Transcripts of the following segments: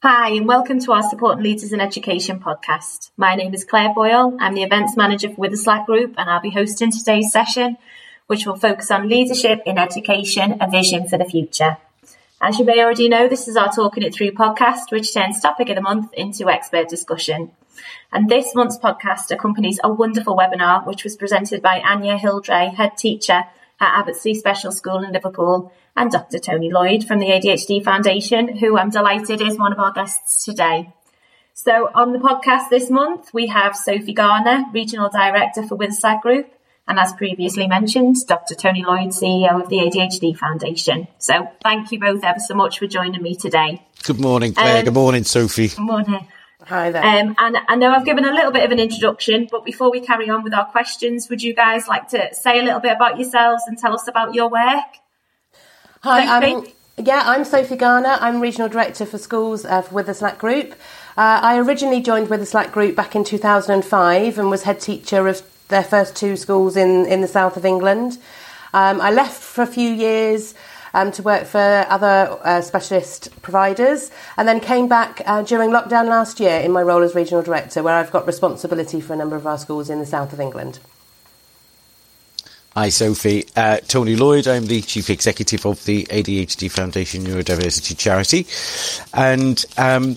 Hi, and welcome to our Supporting Leaders in Education podcast. My name is Claire Boyle. I'm the events manager for Witherslack Group, and I'll be hosting today's session, which will focus on leadership in education, a vision for the future. As you may already know, this is our Talking It Through podcast, which turns topic of the month into expert discussion. And this month's podcast accompanies a wonderful webinar, which was presented by Anya Hildre, head teacher at Abbot's Lea Special School in Liverpool, and Dr. Tony Lloyd from the ADHD Foundation, who I'm delighted is one of our guests today. So on the podcast this month, we have Sophie Garner, Regional Director for Witherslack Group, and as previously mentioned, Dr. Tony Lloyd, CEO of the ADHD Foundation. So thank you both ever so much for joining me today. Good morning, Claire. Um, good morning, Sophie. Good morning. Hi there. Um, and I know I've given a little bit of an introduction, but before we carry on with our questions, would you guys like to say a little bit about yourselves and tell us about your work? Hi, I'm, yeah, I'm Sophie Garner. I'm Regional Director for Schools uh, for Witherslack Group. Uh, I originally joined Witherslack Group back in 2005 and was head teacher of their first two schools in, in the south of England. Um, I left for a few years um, to work for other uh, specialist providers and then came back uh, during lockdown last year in my role as Regional Director, where I've got responsibility for a number of our schools in the south of England. Hi, Sophie. Uh, Tony Lloyd. I'm the Chief Executive of the ADHD Foundation Neurodiversity Charity. And um,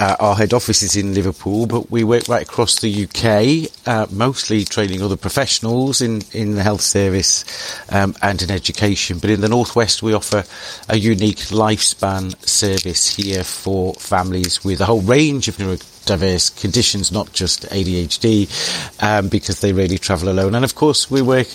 uh, our head office is in Liverpool, but we work right across the UK, uh, mostly training other professionals in, in the health service um, and in education. But in the Northwest, we offer a unique lifespan service here for families with a whole range of neurodiverse conditions, not just ADHD, um, because they really travel alone. And of course, we work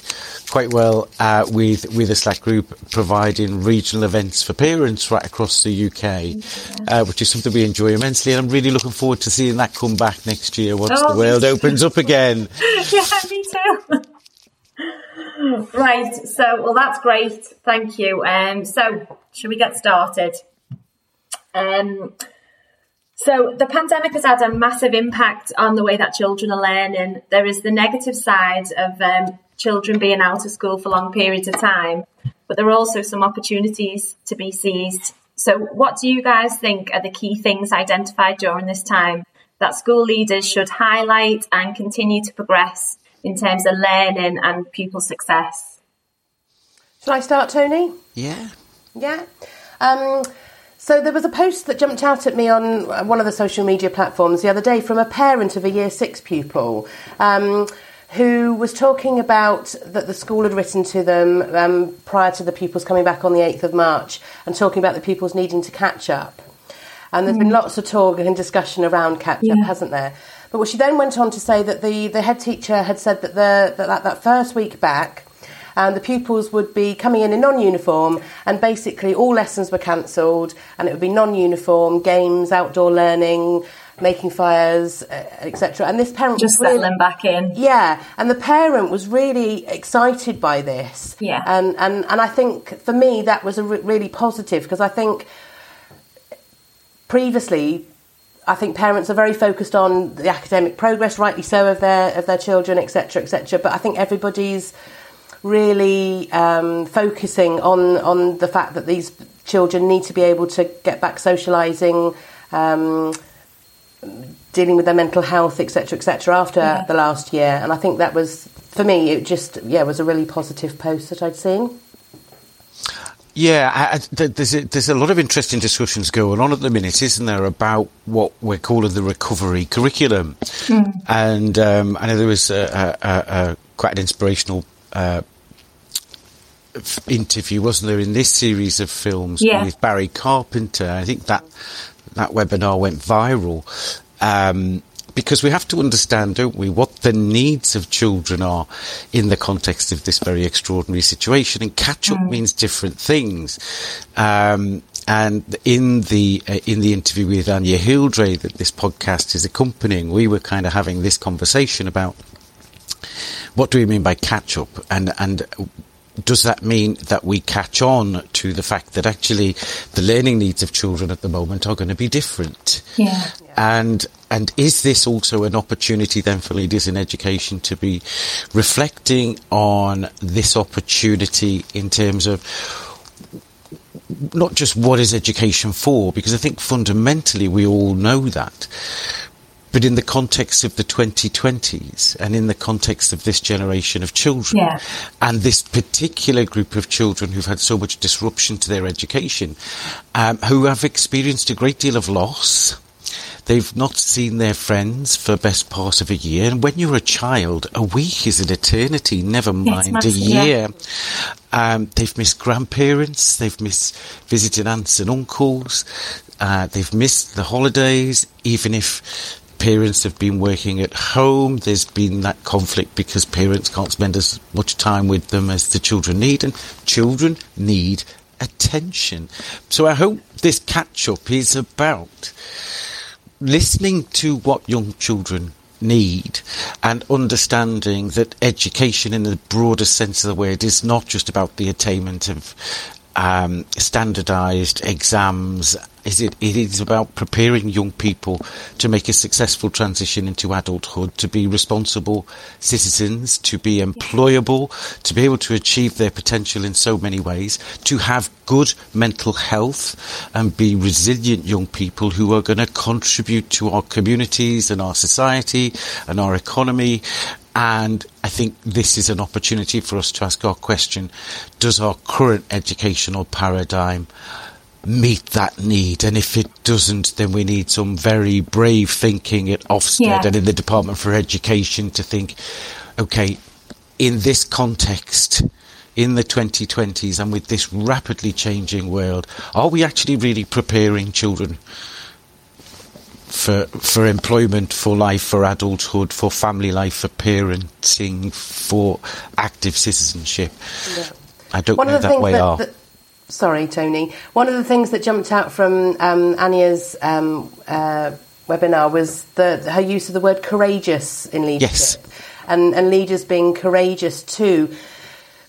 quite well uh, with Witherslack Group providing regional events for parents right across the UK, uh, which is something we enjoy immensely. And I'm really looking forward to seeing that come back next year once oh, the world opens up again. yeah, me too. right. So, well, that's great. Thank you. Um, so, should we get started? Um, so the pandemic has had a massive impact on the way that children are learning. There is the negative side of um, children being out of school for long periods of time, but there are also some opportunities to be seized. So, what do you guys think are the key things identified during this time that school leaders should highlight and continue to progress in terms of learning and pupil success? Should I start, Tony? Yeah. Yeah. Um, so there was a post that jumped out at me on one of the social media platforms the other day from a parent of a year six pupil. Um, who was talking about that the school had written to them um, prior to the pupils coming back on the 8th of March and talking about the pupils needing to catch up. And there's mm. been lots of talk and discussion around catch up, yeah. hasn't there? But she then went on to say that the, the head teacher had said that the, that, that first week back, and the pupils would be coming in in non-uniform and basically all lessons were cancelled and it would be non-uniform games outdoor learning making fires, uh, etc. And this parent just really, settling back in. Yeah, and the parent was really excited by this. Yeah, and and and I think for me that was a re- really positive because I think previously. I think parents are very focused on the academic progress, rightly so, of their of their children, etc., etc. But I think everybody's really um, focusing on on the fact that these children need to be able to get back socialising, um, dealing with their mental health, etc., etc. After yeah. the last year, and I think that was for me. It just yeah was a really positive post that I'd seen. Yeah, I, I, there's a, there's a lot of interesting discussions going on at the minute, isn't there, about what we're calling the recovery curriculum? Mm. And um, I know there was a, a, quite an inspirational uh, interview, wasn't there, in this series of films yeah. with Barry Carpenter? I think that that webinar went viral. Um, because we have to understand, don't we, what the needs of children are in the context of this very extraordinary situation. And catch up mm. means different things. Um, and in the uh, in the interview with Anya Hildre that this podcast is accompanying, we were kind of having this conversation about what do we mean by catch up, and and does that mean that we catch on to the fact that actually the learning needs of children at the moment are going to be different? Yeah. And and is this also an opportunity then for leaders in education to be reflecting on this opportunity in terms of not just what is education for, because I think fundamentally we all know that. But in the context of the 2020s and in the context of this generation of children Yeah. and this particular group of children who've had so much disruption to their education, um, who have experienced a great deal of loss, They've not seen their friends for best part of a year. And when you're a child, a week is an eternity, never mind a massive, yeah. year. Um, they've missed grandparents. They've missed visiting aunts and uncles. Uh, they've missed the holidays, even if parents have been working at home. There's been that conflict because parents can't spend as much time with them as the children need, and children need attention. So I hope this catch up is about listening to what young children need and understanding that education in the broader sense of the word is not just about the attainment of um, standardized exams is it it is about preparing young people to make a successful transition into adulthood to be responsible citizens to be employable to be able to achieve their potential in so many ways to have good mental health and be resilient young people who are going to contribute to our communities and our society and our economy. And I think this is an opportunity for us to ask our question Does our current educational paradigm meet that need? And if it doesn't, then we need some very brave thinking at Ofsted Yeah. and in the Department for Education to think okay, in this context, in the 2020s, and with this rapidly changing world, are we actually really preparing children? for for employment, for life, for adulthood, for family life, for parenting, for active citizenship. I don't One know that way that, are. that- sorry, Tony. One of the things that jumped out from um, Anya's um, uh, webinar was the, her use of the word courageous in leadership, Yes. and, and leaders being courageous too.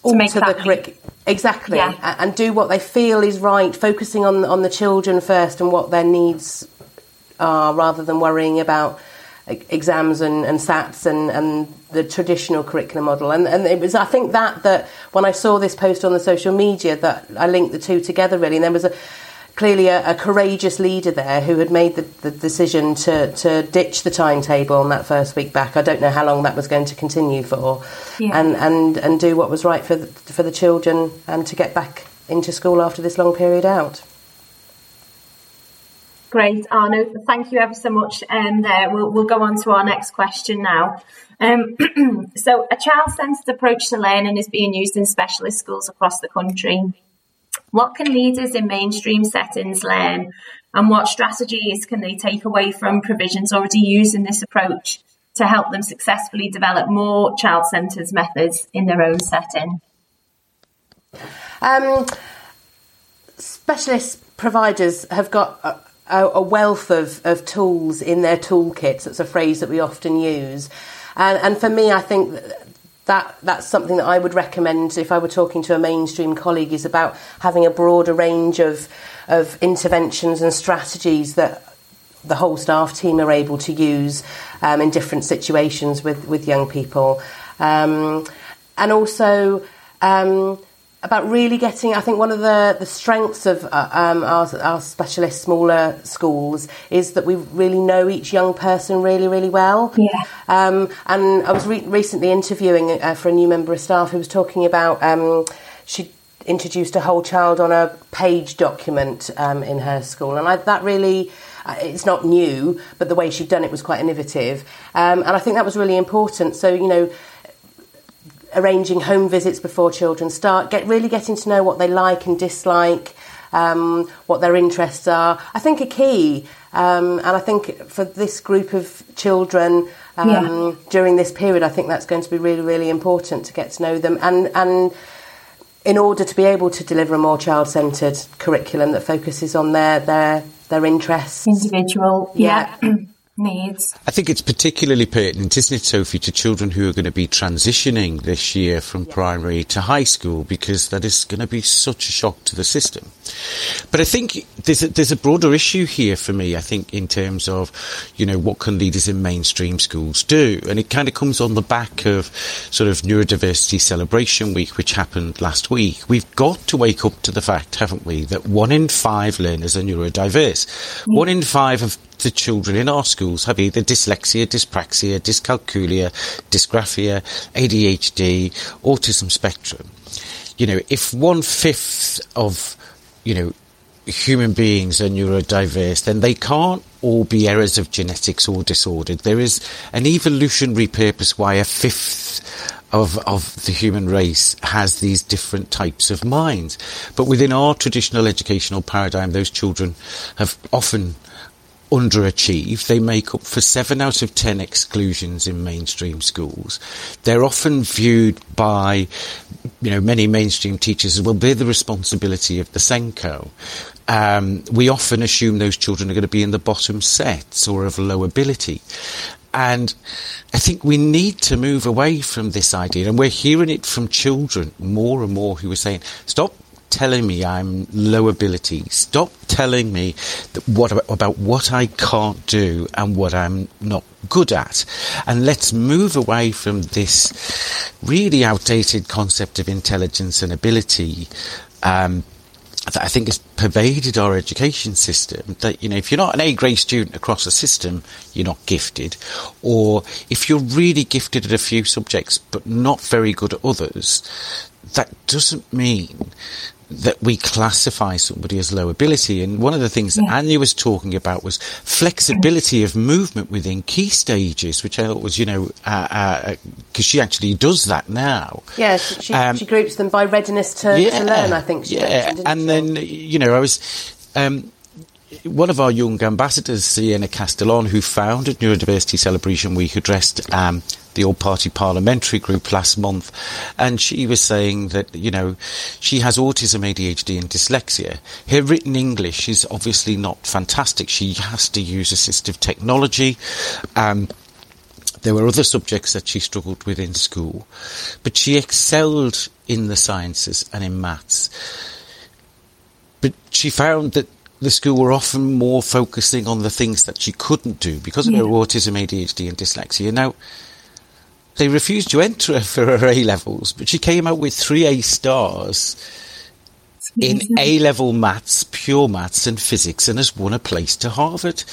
make alter that the curric- exactly, Yeah. and do what they feel is right, focusing on on the children first and what their needs are, rather than worrying about exams and, and SATs and, and the traditional curriculum model. And, and it was, I think, that that when I saw this post on the social media, that I linked the two together really. And there was a clearly a, a courageous leader there who had made the, the decision to, to ditch the timetable on that first week back. I don't know how long that was going to continue for, Yeah. and, and and do what was right for the, for the children and to get back into school after this long period out. Great, Arno. Thank you ever so much. Um, there, we'll, we'll go on to our next question now. Um, so, a child-centered approach to learning is being used in specialist schools across the country. What can leaders in mainstream settings learn, and what strategies can they take away from provisions already used in this approach to help them successfully develop more child-centered methods in their own setting? Um, specialist providers have got a, a, wealth of, of tools in their toolkits. That's a phrase that we often use. And, and for me, I think that that's something that I would recommend if I were talking to a mainstream colleague is about having a broader range of of interventions and strategies that the whole staff team are able to use um, in different situations with with young people, um, and also. Um, about really getting, I think one of the, the strengths of uh, um, our, our specialist smaller schools is that we really know each young person really, really well. Yeah. Um, and I was re- recently interviewing uh, for a new member of staff who was talking about um, she introduced a whole child on a page document um, in her school, and I, that really. uh, It's not new, but the way she'd done it was quite innovative, um, and I think that was really important. So you know, arranging home visits before children start, get really getting to know what they like and dislike, um, what their interests are. I think a key, um, and I think for this group of children um, Yeah. during this period, I think that's going to be really, really important to get to know them and and. In order to be able to deliver a more child-centred curriculum that focuses on their their their interests, Individual, Yeah. yeah. needs. I think it's particularly pertinent, isn't it, Sophie, to children who are going to be transitioning this year from yeah. primary to high school because that is going to be such a shock to the system. But I think there's a, there's a broader issue here for me, I think, in terms of, you know, what can leaders in mainstream schools do? And it kind of comes on the back of sort of Neurodiversity Celebration Week, which happened last week. We've got to wake up to the fact, haven't we, that one in five learners are neurodiverse. Yeah. One in five of the children in our schools have either dyslexia, dyspraxia, dyscalculia, dysgraphia, ADHD, autism spectrum. You know, if one fifth of, you know, human beings are neurodiverse, then they can't all be errors of genetics or disordered. There is an evolutionary purpose why a fifth of, of the human race has these different types of minds. But within our traditional educational paradigm, those children have often underachieve. They make up for seven out of ten exclusions in mainstream schools. They're often viewed by, you know, many mainstream teachers as well. They're the responsibility of the SENCO. Um, we often assume those children are going to be in the bottom sets or of low ability. And I think we need to move away from this idea. And we're hearing it from children more and more who are saying, stop telling me I'm low ability. Stop telling me what about what I can't do and what I'm not good at. And let's move away from this really outdated concept of intelligence and ability. Um, that I think has pervaded our education system. That, you know, if you're not an A grade student across a system, you're not gifted. Or if you're really gifted at a few subjects, but not very good at others, that doesn't mean that we classify somebody as low ability. And one of the things yeah. that Anya was talking about was flexibility of movement within key stages, which I thought was, you know, because uh, uh, she actually does that now. Yeah, she, um, she groups them by readiness to, yeah, to learn, I think. yeah, and she? then, you know, I was. Um, one of our young ambassadors, Siena Castellon, who founded Neurodiversity Celebration Week, addressed um, the All Party Parliamentary Group last month, and she was saying that, you know, she has autism, ADHD, and dyslexia. Her written English is obviously not fantastic. She has to use assistive technology. Um, there were other subjects that she struggled with in school, but she excelled in the sciences and in maths. But she found that the school were often more focusing on the things that she couldn't do because of yeah. her autism, ADHD, and dyslexia. Now, they refused to enter her for her A levels, but she came out with three A stars in A level maths, pure maths, and physics, and has won a place to Harvard.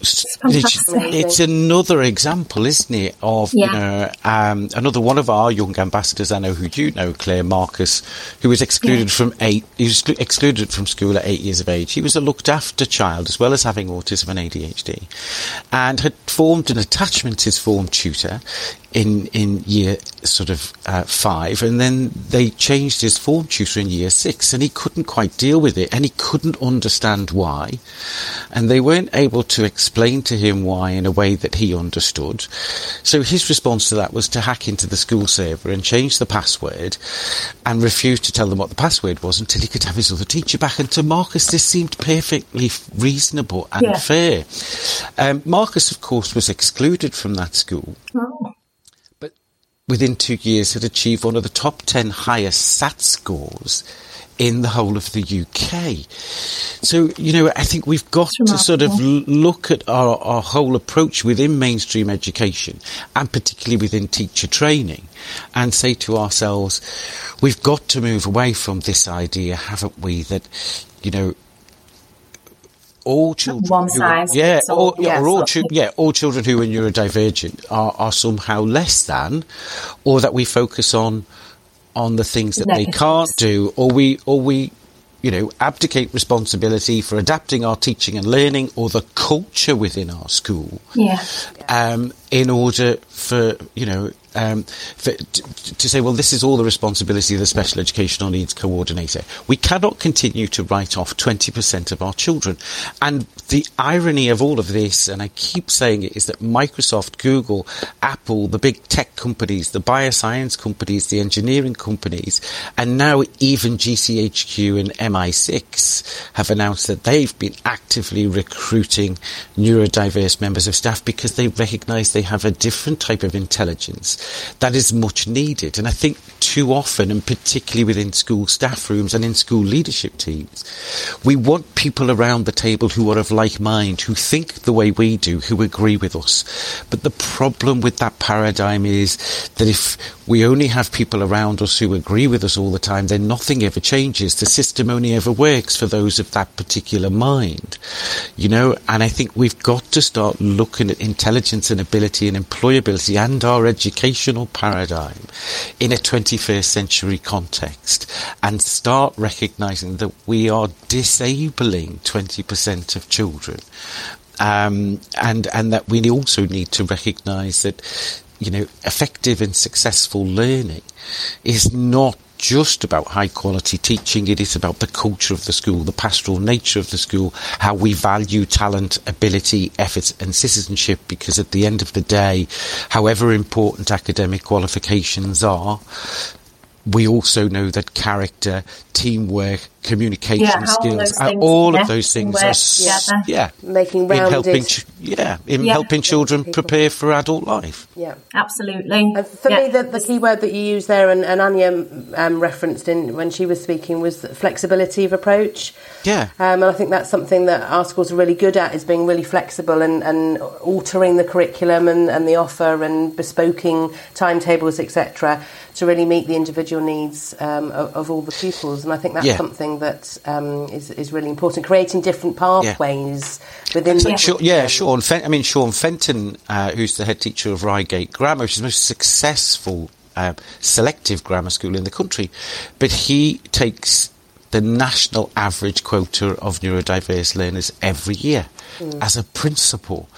It's, it's, another example, isn't it, of yeah. you know um, another one of our young ambassadors. I know who you know, Claire Marcus, who was excluded yeah. from eight. He was excluded from school at eight years of age. He was a looked after child as well as having autism and ADHD, and had formed an attachment to his form tutor in in year sort of uh, five, and then they changed his form tutor in year six, and he couldn't quite deal with it, and he couldn't understand why, and they weren't able to explain to him why in a way that he understood. So his response to that was to hack into the school server and change the password, and refuse to tell them what the password was until he could have his other teacher back. And to Marcus, this seemed perfectly reasonable and yeah. fair. Um, Marcus, of course, was excluded from that school. Oh within two years had achieved one of the top 10 highest SAT scores in the whole of the UK. So, you know, I think we've got to sort of look at our, our whole approach within mainstream education and particularly within teacher training and say to ourselves, we've got to move away from this idea, haven't we, that, you know, all children, one size, who, yeah, all, yeah, all chi- yeah, all children who are neurodivergent are, are somehow less than, or that we focus on on the things that they can't do, or we or we you know, abdicate responsibility for adapting our teaching and learning or the culture within our school. Yeah. Um, in order for, you know, um, for, to, to, say, well, this is all the responsibility of the special educational needs coordinator. We cannot continue to write off 20% of our children. And the irony of all of this, and I keep saying it, is that Microsoft, Google, Apple, the big tech companies, the bioscience companies, the engineering companies, and now even GCHQ and MI6 have announced that they've been actively recruiting neurodiverse members of staff because they recognise they have a different type of intelligence that is much needed. And I think too often, and particularly within school staff rooms and in school leadership teams, we want people around the table who are of like mind, who think the way we do, who agree with us. But the problem with that paradigm is that if we only have people around us who agree with us all the time, then nothing ever changes. The system only ever works for those of that particular mind. You know, and I think we've got to start looking at intelligence and ability and employability and our educational paradigm in a 21st century context and start recognizing that we are disabling 20% of children. Um, and and that we also need to recognise that you know effective and successful learning is not just about high quality teaching. It is about the culture of the school, the pastoral nature of the school, how we value talent, ability, effort and citizenship because at the end of the day, however important academic qualifications are, we also know that character, teamwork, communication yeah, skills, all of those things are, yeah, making rounded, in helping, yeah, in yeah. helping children prepare for adult life. Yeah, absolutely. Uh, for yeah. me, the, the key word that you used there, and, and Anya um, referenced in when she was speaking, was flexibility of approach. Yeah, um, and I think that's something that our schools are really good at is being really flexible and, and altering the curriculum and, and the offer and bespoking timetables, etc to really meet the individual needs um, of, of, all the pupils. And I think that's yeah. Something that um, is is, really important. Creating different pathways yeah. within. the sure, yeah, Shaun. Fen- I mean, Shaun Fenton, uh, who's the head teacher of Reigate Grammar, which is the most successful uh, selective grammar school in the country, but he takes the national average quota of neurodiverse learners every year mm. as a principle.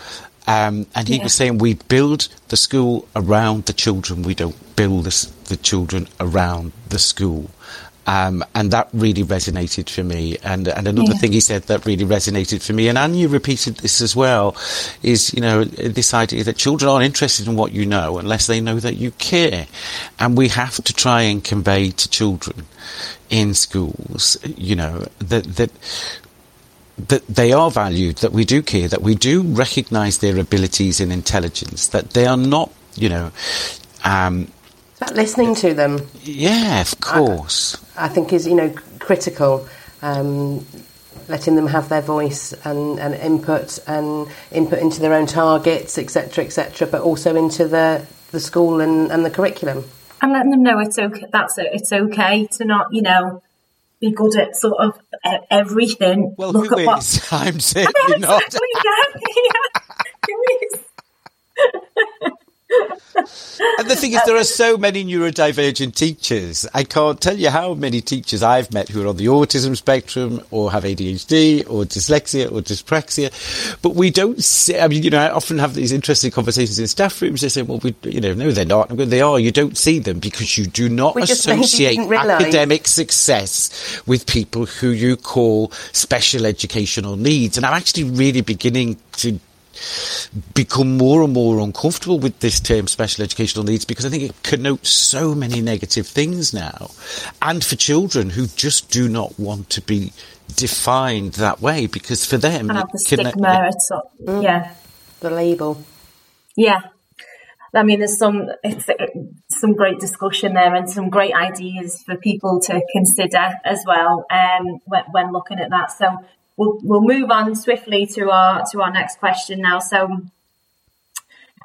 Um, and he yeah. was saying we build the school around the children, we don't build the, the children around the school. Um, and that really resonated for me. And, and another yeah. thing he said that really resonated for me, and Anya repeated this as well, is, you know, this idea that children aren't interested in what you know unless they know that you care. And we have to try and convey to children in schools, you know, that, that that they are valued, that we do care, that we do recognise their abilities and intelligence, that they are not, you know. Um, about listening to them. Yeah, of course. I, I think is you know critical. Um, letting them have their voice and, and input and input into their own targets, etc., etc., but also into the the school and, and the curriculum. And letting them know it's okay. That's it. It's okay to not, you know, be good at sort of everything. Well, Look who at is? What... I'm certainly exactly, not. Yeah, yeah. who is? and the thing is, there are so many neurodivergent teachers. I can't tell you how many teachers I've met who are on the autism spectrum or have ADHD or dyslexia or dyspraxia. But we don't see, I mean, you know, I often have these interesting conversations in staff rooms. They say, well, we, you know, no, they're not. Going, they are. You don't see them because you do not we associate academic success with people who you call special educational needs. And I'm actually really beginning to become more and more uncomfortable with this term special educational needs because I think it connotes so many negative things now. And for children who just do not want to be defined that way because for them, and have the stigma, it's, mm, yeah, the label. Yeah. I mean, there's some it's, it, some great discussion there and some great ideas for people to consider as well um, when, when looking at that. So we'll, we'll move on swiftly to our to our next question now. So,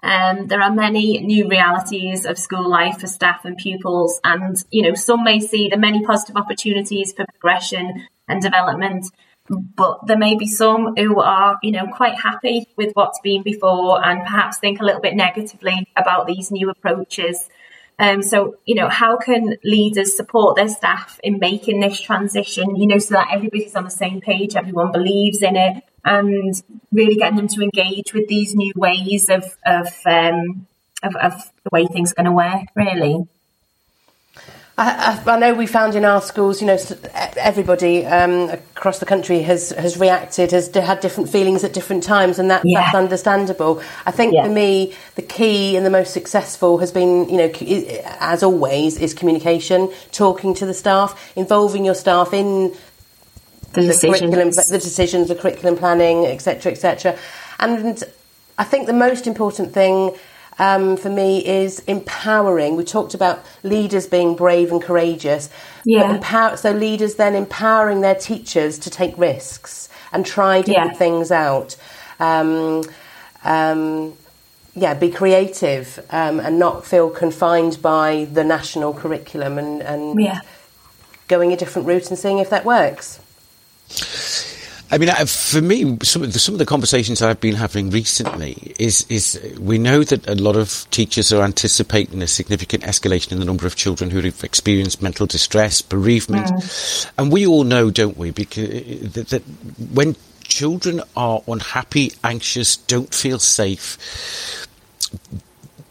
um, there are many new realities of school life for staff and pupils, and you know some may see the many positive opportunities for progression and development, but there may be some who are you know quite happy with what's been before and perhaps think a little bit negatively about these new approaches. Um, so, you know, how can leaders support their staff in making this transition, you know, so that everybody's on the same page, everyone believes in it, and really getting them to engage with these new ways of, of, um, of, of the way things are going to work, really. I, I, I, know we found in our schools, you know, everybody um, across the country has, has reacted, has had different feelings at different times, and that, yeah. that's understandable. I think yeah. for me, the key and the most successful has been, you know, as always, is communication, talking to the staff, involving your staff in the, the curriculum, the decisions, the curriculum planning, etc., etc. And I think the most important thing um, for me is empowering. We talked about leaders being brave and courageous. Yeah. Empower, so leaders then empowering their teachers to take risks and try different yeah. things out. Um, um, yeah, be creative um, and not feel confined by the national curriculum and, and yeah. going a different route and seeing if that works. I mean, for me, some of, the, some of the conversations I've been having recently is is we know that a lot of teachers are anticipating a significant escalation in the number of children who have experienced mental distress, bereavement, mm. and we all know, don't we, because that, that when children are unhappy, anxious, don't feel safe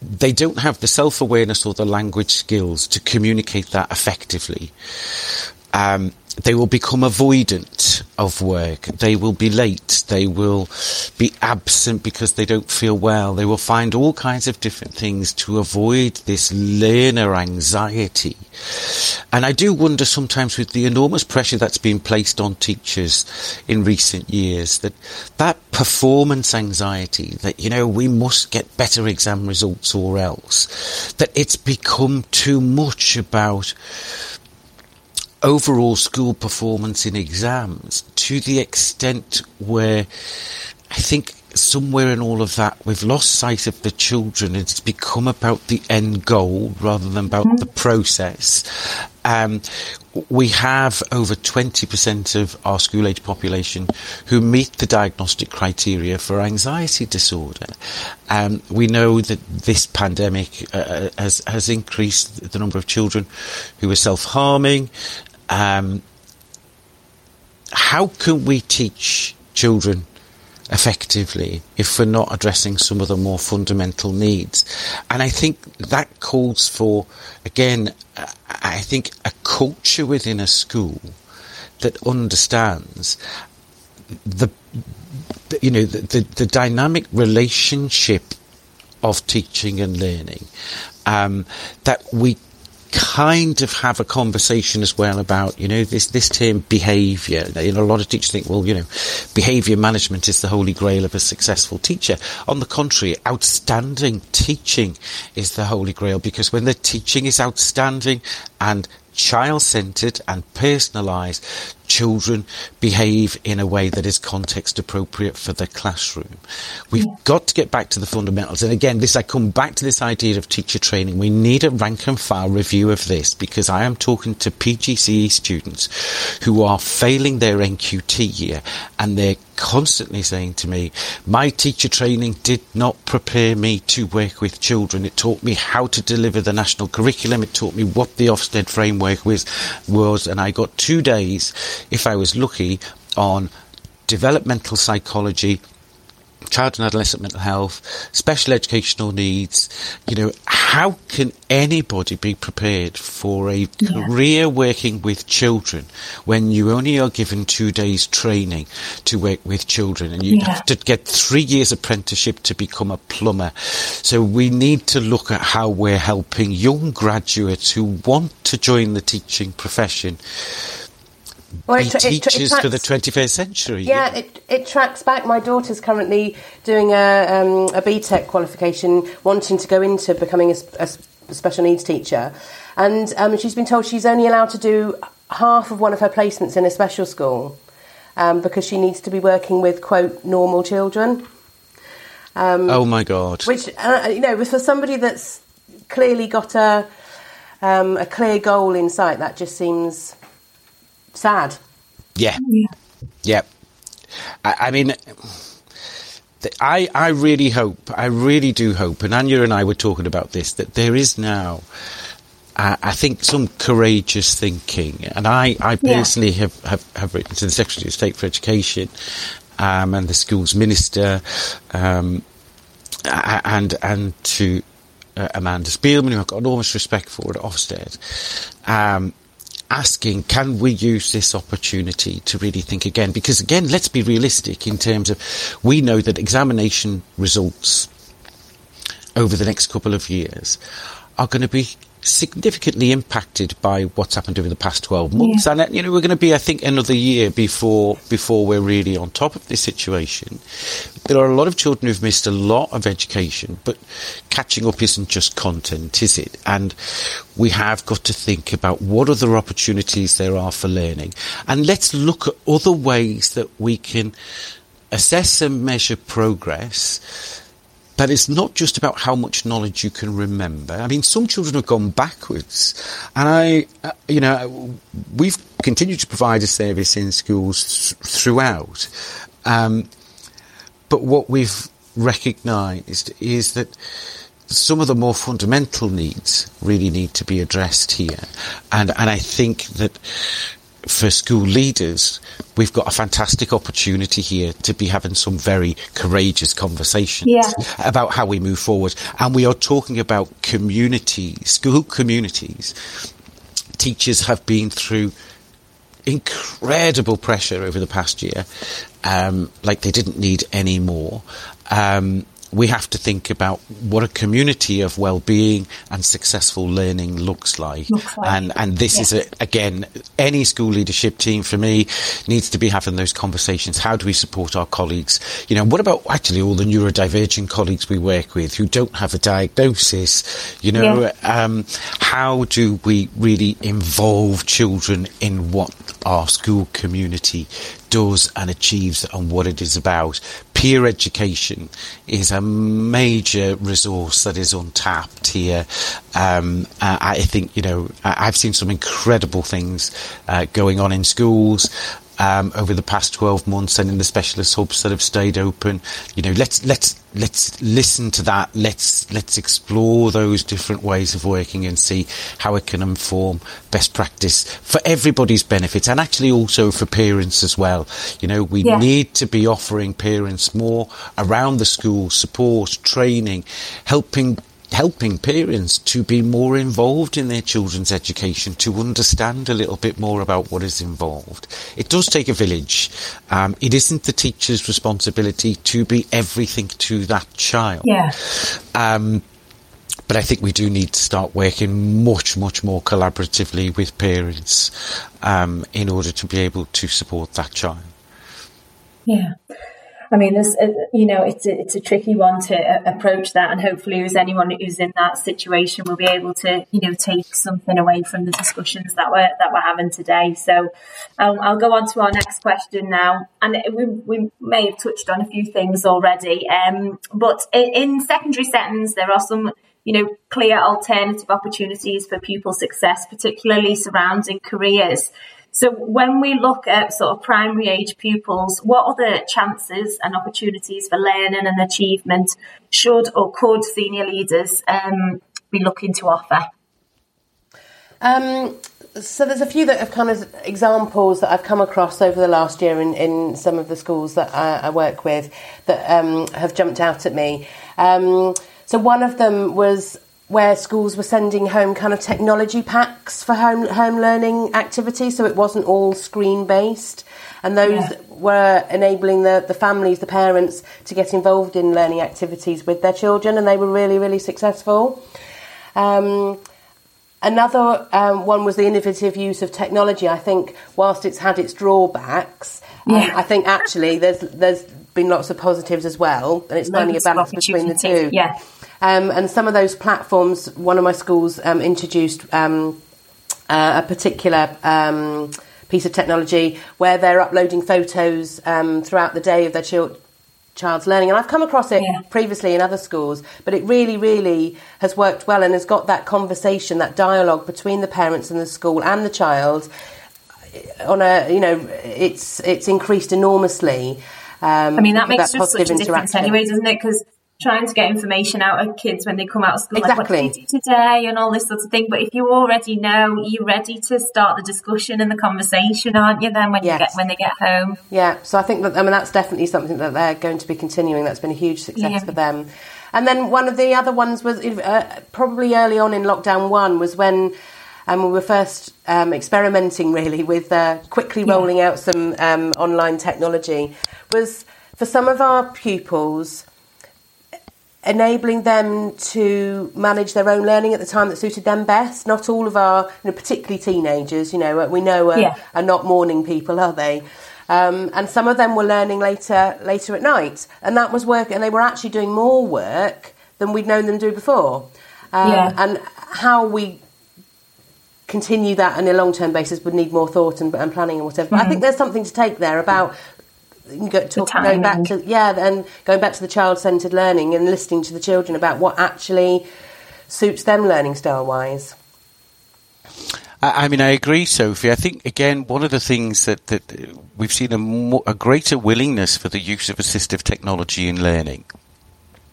they don't have the self awareness or the language skills to communicate that effectively. Um, they will become avoidant of work. They will be late. They will be absent because they don't feel well. They will find all kinds of different things to avoid this learner anxiety. And I do wonder sometimes with the enormous pressure that's been placed on teachers in recent years that that performance anxiety that, you know, we must get better exam results or else, that it's become too much about overall school performance in exams to the extent where I think somewhere in all of that we've lost sight of the children. It's become about the end goal rather than about mm-hmm. the process. Um, we have over 20% of our school age population who meet the diagnostic criteria for anxiety disorder. Um, we know that this pandemic uh, uh has, has increased the number of children who are self-harming, um, how can we teach children effectively if we're not addressing some of the more fundamental needs? And I think that calls for, again, I think a culture within a school that understands the, you know, the, the, the dynamic relationship of teaching and learning, um, that we kind of have a conversation as well about, you know, this, this term behaviour. You know, a lot of teachers think, well, you know, behaviour management is the holy grail of a successful teacher. On the contrary, outstanding teaching is the holy grail because when the teaching is outstanding and child centered and personalized, children behave in a way that is context appropriate for the classroom. We've yeah. got to get back to the fundamentals. And again, this, I come back to this idea of teacher training. We need a rank and file review of this because I am talking to PGCE students who are failing their NQT year and they're constantly saying to me, my teacher training did not prepare me to work with children. It taught me how to deliver the national curriculum. It taught me what the Ofsted framework was, was and I got two days, if I was lucky, on developmental psychology, child and adolescent mental health, special educational needs. You know, how can anybody be prepared for a yeah. career working with children when you only are given two days training to work with children and you yeah. have to get three years apprenticeship to become a plumber? So we need to look at how we're helping young graduates who want to join the teaching profession well, it, be it, teachers it, for the 21st century. Yeah, it, it tracks back. My daughter's currently doing a, um, a BTEC qualification, wanting to go into becoming a, a special needs teacher. And um, she's been told she's only allowed to do half of one of her placements in a special school um, because she needs to be working with, quote, normal children. Um, oh my God. Which, uh, you know, for somebody that's clearly got a, um, a clear goal in sight, that just seems sad. Yeah. Yeah. yeah. I, I mean, I, I really hope, I really do hope, and Anya and I were talking about this, that there is now, uh, I think, some courageous thinking. And I, I personally yeah. have, have, have written to the Secretary of State for Education um, and the schools minister um, and, and to uh, Amanda Spielman, who I've got enormous respect for at Ofsted, um, asking, can we use this opportunity to really think again? Because again, let's be realistic in terms of, we know that examination results over the next couple of years are going to be significantly impacted by what's happened over the past 12 months. Yeah. And, you know, we're going to be, I think, another year before, before we're really on top of this situation. There are a lot of children who've missed a lot of education, but catching up isn't just content, is it? And we have got to think about what other opportunities there are for learning. And let's look at other ways that we can assess and measure progress but it's not just about how much knowledge you can remember. I mean, some children have gone backwards, and I, uh, you know, we've continued to provide a service in schools th- throughout. Um, but what we've recognised is that some of the more fundamental needs really need to be addressed here, and and I think that for school leaders, we've got a fantastic opportunity here to be having some very courageous conversations yeah. about how we move forward. And we are talking about communities, school communities. Teachers have been through incredible pressure over the past year, um, like they didn't need any more. Um, we have to think about what a community of well-being and successful learning looks like. Looks like. And and this is a, again any school leadership team for me needs to be having those conversations. How do we support our colleagues? You know, what about actually all the neurodivergent colleagues we work with who don't have a diagnosis? You know, yeah. um, how do we really involve children in what our school community does and achieves and what it is about. Peer education is a major resource that is untapped here. Um, I think, you know, I've seen some incredible things uh, going on in schools um, over the past 12 months and in the specialist hubs that have stayed open. You know, let's, let's, let's listen to that. Let's, let's explore those different ways of working and see how it can inform best practice for everybody's benefit and actually also for parents as well. You know, we yeah. need to be offering parents more around the school support, training, helping helping parents to be more involved in their children's education, to understand a little bit more about what is involved. It does take a village. Um, it isn't the teacher's responsibility to be everything to that child. Yeah. Um, but I think we do need to start working much, much more collaboratively with parents um, in order to be able to support that child. Yeah. I mean, there's, uh, you know, it's a, it's a tricky one to uh, approach that, and hopefully, as anyone who's in that situation will be able to, you know, take something away from the discussions that we're that we're having today. So, um, I'll go on to our next question now, and we, we may have touched on a few things already, um, but in secondary settings, there are some you know, clear alternative opportunities for pupil success, particularly surrounding careers. So when we look at sort of primary age pupils, what are the chances and opportunities for learning and achievement should or could senior leaders um, be looking to offer? Um, so there's a few that have kind of examples that I've come across over the last year in, in some of the schools that I, I work with that um, have jumped out at me. Um, so one of them was where schools were sending home kind of technology packs for home home learning activities, so it wasn't all screen based, and those yeah. were enabling the the families, the parents, to get involved in learning activities with their children, and they were really really successful. Um, another um, one was the innovative use of technology. I think whilst it's had its drawbacks, um, yeah. um, I think actually there's there's been lots of positives as well, and it's finding a balance between the two. Yeah. Um, and some of those platforms, one of my schools um, introduced um, uh, a particular um, piece of technology where they're uploading photos um, throughout the day of their child, child's learning. And I've come across it yeah. previously in other schools, but it really, really has worked well and has got that conversation, that dialogue between the parents and the school and the child on a, you know, it's it's increased enormously. Um, I mean, that makes that such a difference anyway, doesn't it? Because trying to get information out of kids when they come out of school, exactly. like what did you do today and all this sort of thing. But if you already know, you're ready to start the discussion and the conversation, aren't you? Then when yes. you get when they get home. Yeah. So I think that I mean that's definitely something that they're going to be continuing. That's been a huge success yeah. for them. And then one of the other ones was uh, probably early on in lockdown one was when. And um, we were first um, experimenting really with uh, quickly rolling yeah. out some um, online technology. Was for some of our pupils, enabling them to manage their own learning at the time that suited them best. Not all of our, you know, particularly teenagers, you know, we know are, yeah. are not morning people, are they? Um, and some of them were learning later later at night, and that was work, and they were actually doing more work than we'd known them do before. Um, yeah. And how we continue that on a long term basis would need more thought and, and planning and whatever. But mm-hmm. I think there's something to take there about go, talk, going back to yeah, and going back to the child-centered learning and listening to the children about what actually suits them learning style-wise. I mean, I agree, Sophie. I think again, one of the things that, that we've seen a, more, a greater willingness for the use of assistive technology in learning,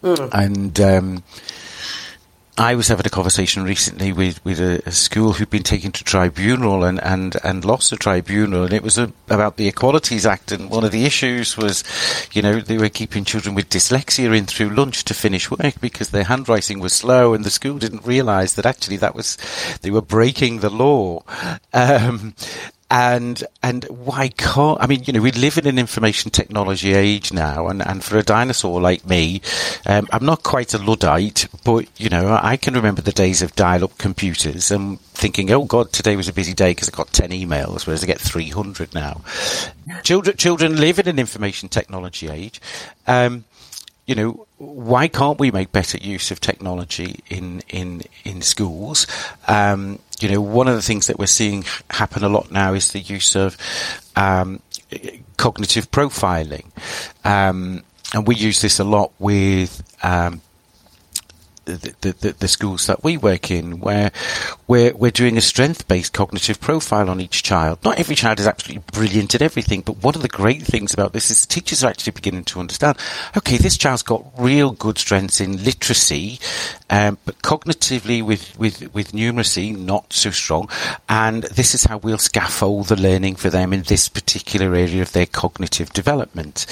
mm. and um, I was having a conversation recently with, with a, a, school who'd been taken to tribunal and, and, and lost the tribunal, and it was a, about the Equalities Act. And one of the issues was, you know, they were keeping children with dyslexia in through lunch to finish work because their handwriting was slow, and the school didn't realise that actually that was they were breaking the law. Um, and and why can't I mean you know we live in an information technology age now and, and for a dinosaur like me um, I'm not quite a luddite but you know I can remember the days of dial-up computers and thinking oh god today was a busy day because I got 10 emails whereas I get 300 now. Children children live in an information technology age. Um, you know, why can't we make better use of technology in in in schools? Um, you know, one of the things that we're seeing happen a lot now is the use of um, cognitive profiling, um, and we use this a lot with um, the, the, the, schools that we work in, where we're, we're doing a strength based cognitive profile on each child. Not every child is absolutely brilliant at everything, but one of the great things about this is teachers are actually beginning to understand okay, this child's got real good strengths in literacy, um, but cognitively with, with, with numeracy, not so strong. And this is how we'll scaffold the learning for them in this particular area of their cognitive development.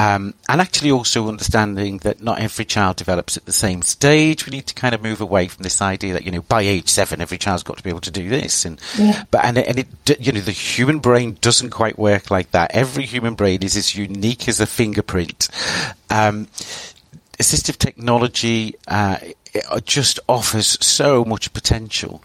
Um, and actually also understanding that not every child develops at the same stage. We need to kind of move away from this idea that, you know, by age seven, every child's got to be able to do this. And, yeah. but, and, and it, you know, the human brain doesn't quite work like that. Every human brain is as unique as a fingerprint. Um, assistive technology, uh, just offers so much potential.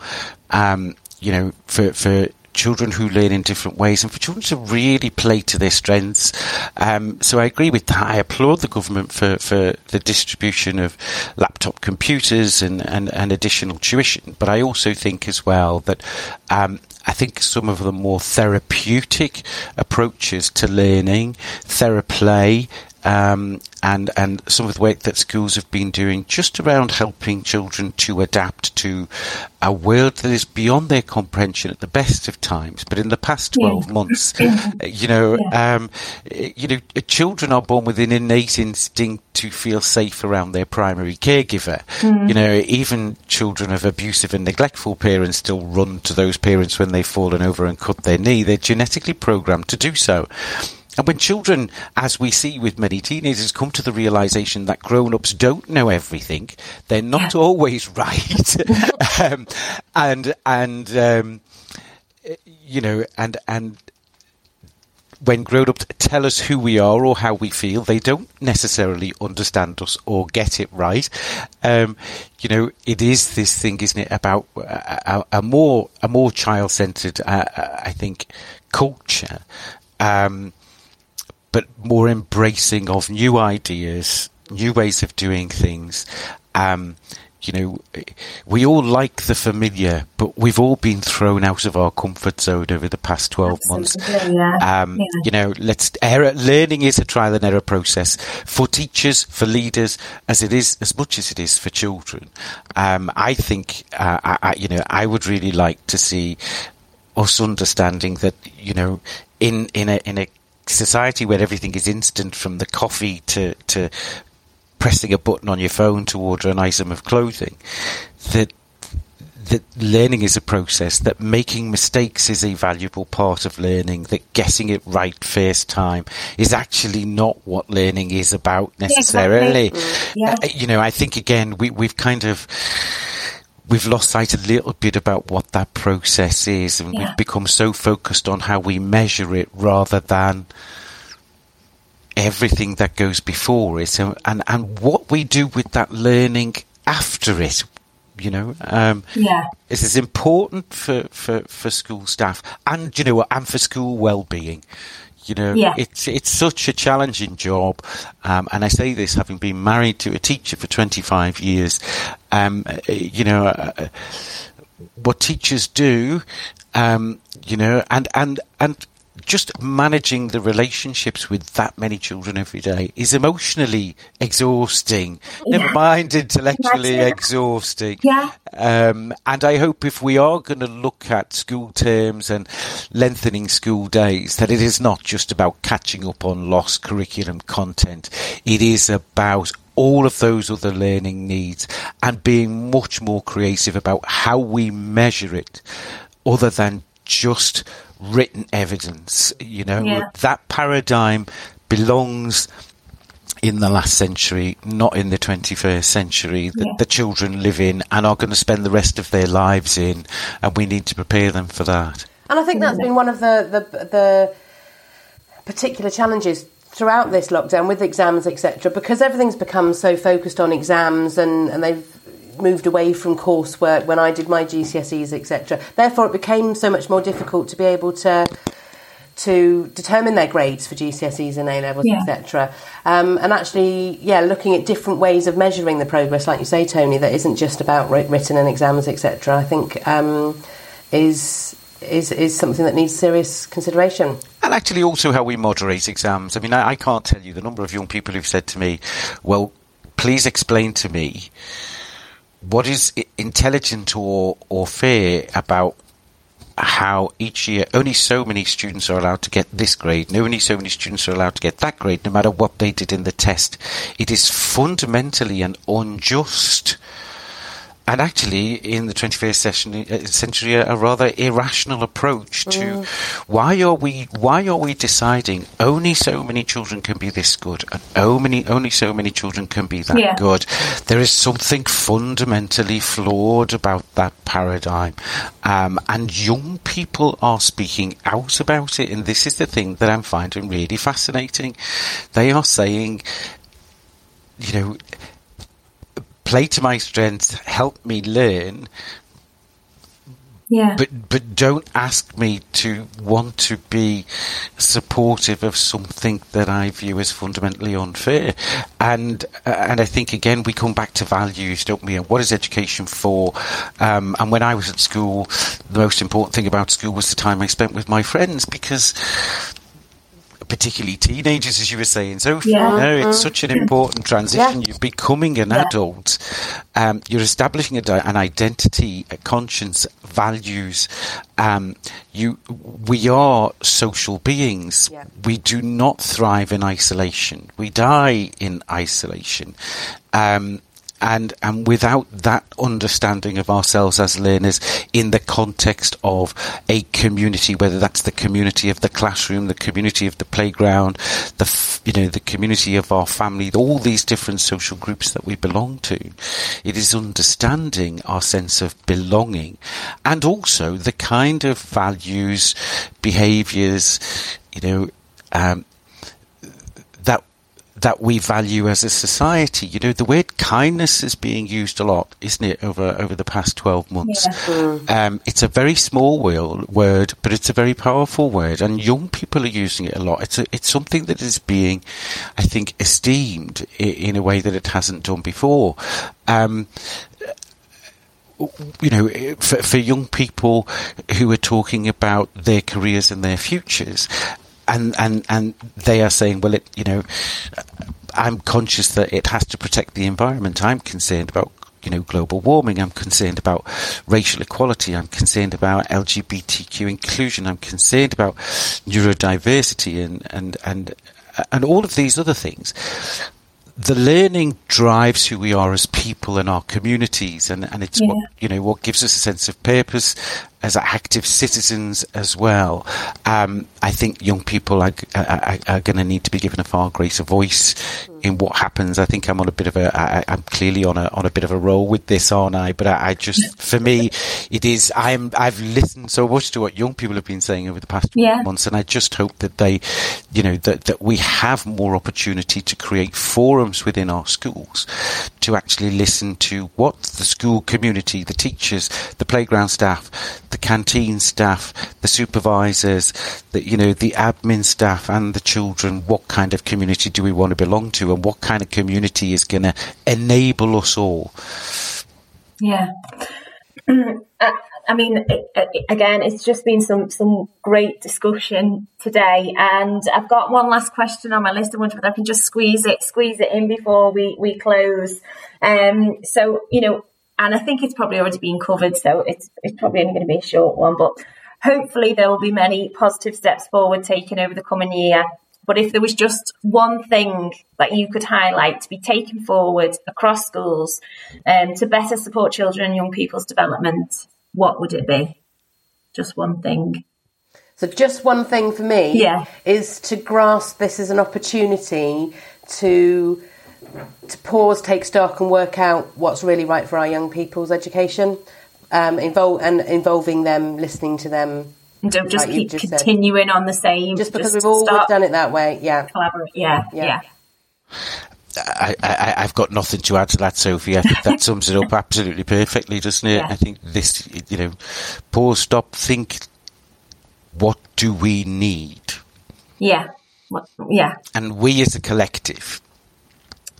Um, you know, for, for children who learn in different ways and for children to really play to their strengths. Um, so I agree with that. I applaud the government for, for the distribution of laptop computers and, and, and additional tuition. But I also think as well that um, I think some of the more therapeutic approaches to learning, theraplay, um, and and some of the work that schools have been doing just around helping children to adapt to a world that is beyond their comprehension at the best of times. But in the past twelve yeah. months, you know, yeah. um, you know, children are born with an innate instinct to feel safe around their primary caregiver. Mm. You know, even children of abusive and neglectful parents still run to those parents when they've fallen over and cut their knee. They're genetically programmed to do so. And when children, as we see with many teenagers, come to the realization that grown-ups don't know everything, they're not always right, um, and and um, you know, and and when grown-ups tell us who we are or how we feel, they don't necessarily understand us or get it right. Um, you know, it is this thing, isn't it, about a, a more a more child-centered, uh, I think, culture. Um, but more embracing of new ideas, new ways of doing things. Um, you know, we all like the familiar, but we've all been thrown out of our comfort zone over the past 12 Absolutely, months. Yeah. Um, yeah. You know, let's error, learning is a trial and error process for teachers, for leaders, as it is, as much as it is for children. Um, I think, uh, I, I, you know, I would really like to see us understanding that, you know, in, in a, in a society where everything is instant from the coffee to, to pressing a button on your phone to order an item of clothing. That that learning is a process, that making mistakes is a valuable part of learning, that getting it right first time is actually not what learning is about necessarily. Exactly. Yeah. Uh, you know, I think again, we, we've kind of, we've lost sight a little bit about what that process is and Yeah. we've become so focused on how we measure it rather than everything that goes before it and, and, and what we do with that learning after it. You know, um, Yeah. this is important for, for, for school staff and, you know, and for school well-being. You know, Yeah. it's, it's such a challenging job. Um, and I say this having been married to a teacher for 25 years. Um, uh, you know, uh, what teachers do, um, you know, and, and, and just managing the relationships with that many children every day is emotionally exhausting. Never mind intellectually exhausting. Yeah. Um, and I hope if we are going to look at school terms and lengthening school days, that it is not just about catching up on lost curriculum content. It is about all of those other learning needs and being much more creative about how we measure it other than just written evidence. You know, Yeah. that paradigm belongs in the last century, not in the 21st century, that Yeah. the children live in and are going to spend the rest of their lives in, and we need to prepare them for that. And I think that's been one of the, the, the particular challenges throughout this lockdown with exams, etc., because everything's become so focused on exams and, and they've moved away from coursework when I did my GCSEs, etc. Therefore, it became so much more difficult to be able to to determine their grades for GCSEs and A levels, Yeah. etc. Um, and actually, yeah, looking at different ways of measuring the progress, like you say, Tony, that isn't just about written and exams, etc. I think um, is is is something that needs serious consideration. And actually, also how we moderate exams. I mean, I, I can't tell you the number of young people who've said to me, "Well, please explain to me what is intelligent or or fair about." How each year only so many students are allowed to get this grade, and only so many students are allowed to get that grade, no matter what they did in the test. It is fundamentally an unjust and actually in the 21st session, uh, century a rather irrational approach to why are we why are we deciding only so many children can be this good and only only so many children can be that Yeah. good? There is something fundamentally flawed about that paradigm. Um, and young people are speaking out about it and this is the thing that I'm finding really fascinating. They are saying you know play to my strengths, help me learn, Yeah. but but don't ask me to want to be supportive of something that I view as fundamentally unfair. And uh, and I think again we come back to values, don't we? And what is education for? Um, and when I was at school, the most important thing about school was the time I spent with my friends because particularly teenagers, as you were saying, So Yeah. You know, it's such an important transition. Yeah. You're becoming an Yeah. adult. Um, you're establishing a, di- an identity, a conscience, values. Um, you, we are social beings. We do not thrive in isolation. We die in isolation. Um, and and without that understanding of ourselves as learners in the context of a community, whether that's the community of the classroom, the community of the playground, the you know the community of our family, all these different social groups that we belong to, it is understanding our sense of belonging, and also the kind of values, behaviours, you know. Um, that we value as a society. You know, the word kindness is being used a lot, isn't it, over over the past twelve months? Um, it's a very small word, but it's a very powerful word, and young people are using it a lot. It's a, it's something that is being, I think, esteemed in a way that it hasn't done before. Um, you know, for, for young people who are talking about their careers and their futures, and and and they are saying, well, it, you know, I'm conscious that it has to protect the environment. I'm concerned about you know global warming. I'm concerned about racial equality. I'm concerned about LGBTQ inclusion. I'm concerned about neurodiversity and and and and all of these other things the learning drives who we are as people and our communities, and, and it's Yeah. what you know what gives us a sense of purpose as active citizens as well. Um, I think young people are, are, are going to need to be given a far greater voice in what happens. I think I'm on a bit of a I, I'm clearly on a on a bit of a roll with this, aren't I? But I, I just for me, it is I'm I've listened so much to what young people have been saying over the past Yeah. months, and I just hope that they, you know, that that we have more opportunity to create forums within our schools to actually listen to what the school community, the teachers, the playground staff, the canteen staff, the supervisors, the you know the admin staff, and the children. What kind of community do we want to belong to, and what kind of community is going to enable us all? Yeah. I I mean, again, it's just been some some great discussion today, and I've got one last question on my list. I wonder if I can just squeeze it squeeze it in before we we close. Um, so you know, and I think it's probably already been covered, so it's it's probably only going to be a short one, but hopefully there will be many positive steps forward taken over the coming year. But if there was just one thing that you could highlight to be taken forward across schools um, to better support children and young people's development, what would it be? Just one thing. So just one thing for me Yeah. is to grasp this as an opportunity to to pause, take stock, and work out what's really right for our young people's education, um, involve and involving them, listening to them. And don't just Like keep just said. continuing on the same. Just because we've always done it that way, yeah. collaborate. Yeah, Yeah. yeah. I, I, I've got nothing to add to that, Sophie. I think that sums it up absolutely perfectly, doesn't it? Yeah. I think this, you know, pause, stop, think. What do we need? Yeah. What- Yeah. And we as a collective.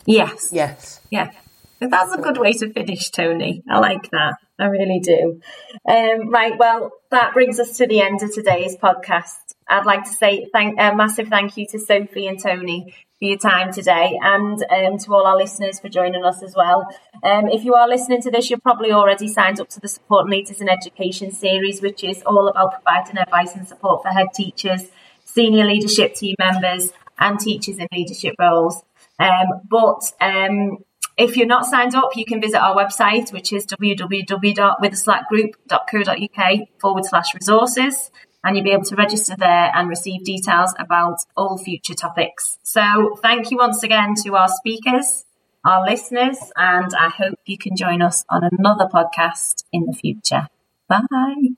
Yes. Yes. Yeah. That's a good way to finish, Tony. I like that. I really do. Um, right. Well, that brings us to the end of today's podcast. I'd like to say thank a massive thank you to Sophie and Tony for your time today, and um, to all our listeners for joining us as well. Um, if you are listening to this, you're probably already signed up to the Support Leaders in Education series, which is all about providing advice and support for head teachers, senior leadership team members, and teachers in leadership roles. Um, but um, if you're not signed up, you can visit our website, which is www.witherslackgroup.co.uk forward slash resources, and you'll be able to register there and receive details about all future topics. So thank you once again to our speakers, our listeners, and I hope you can join us on another podcast in the future. Bye.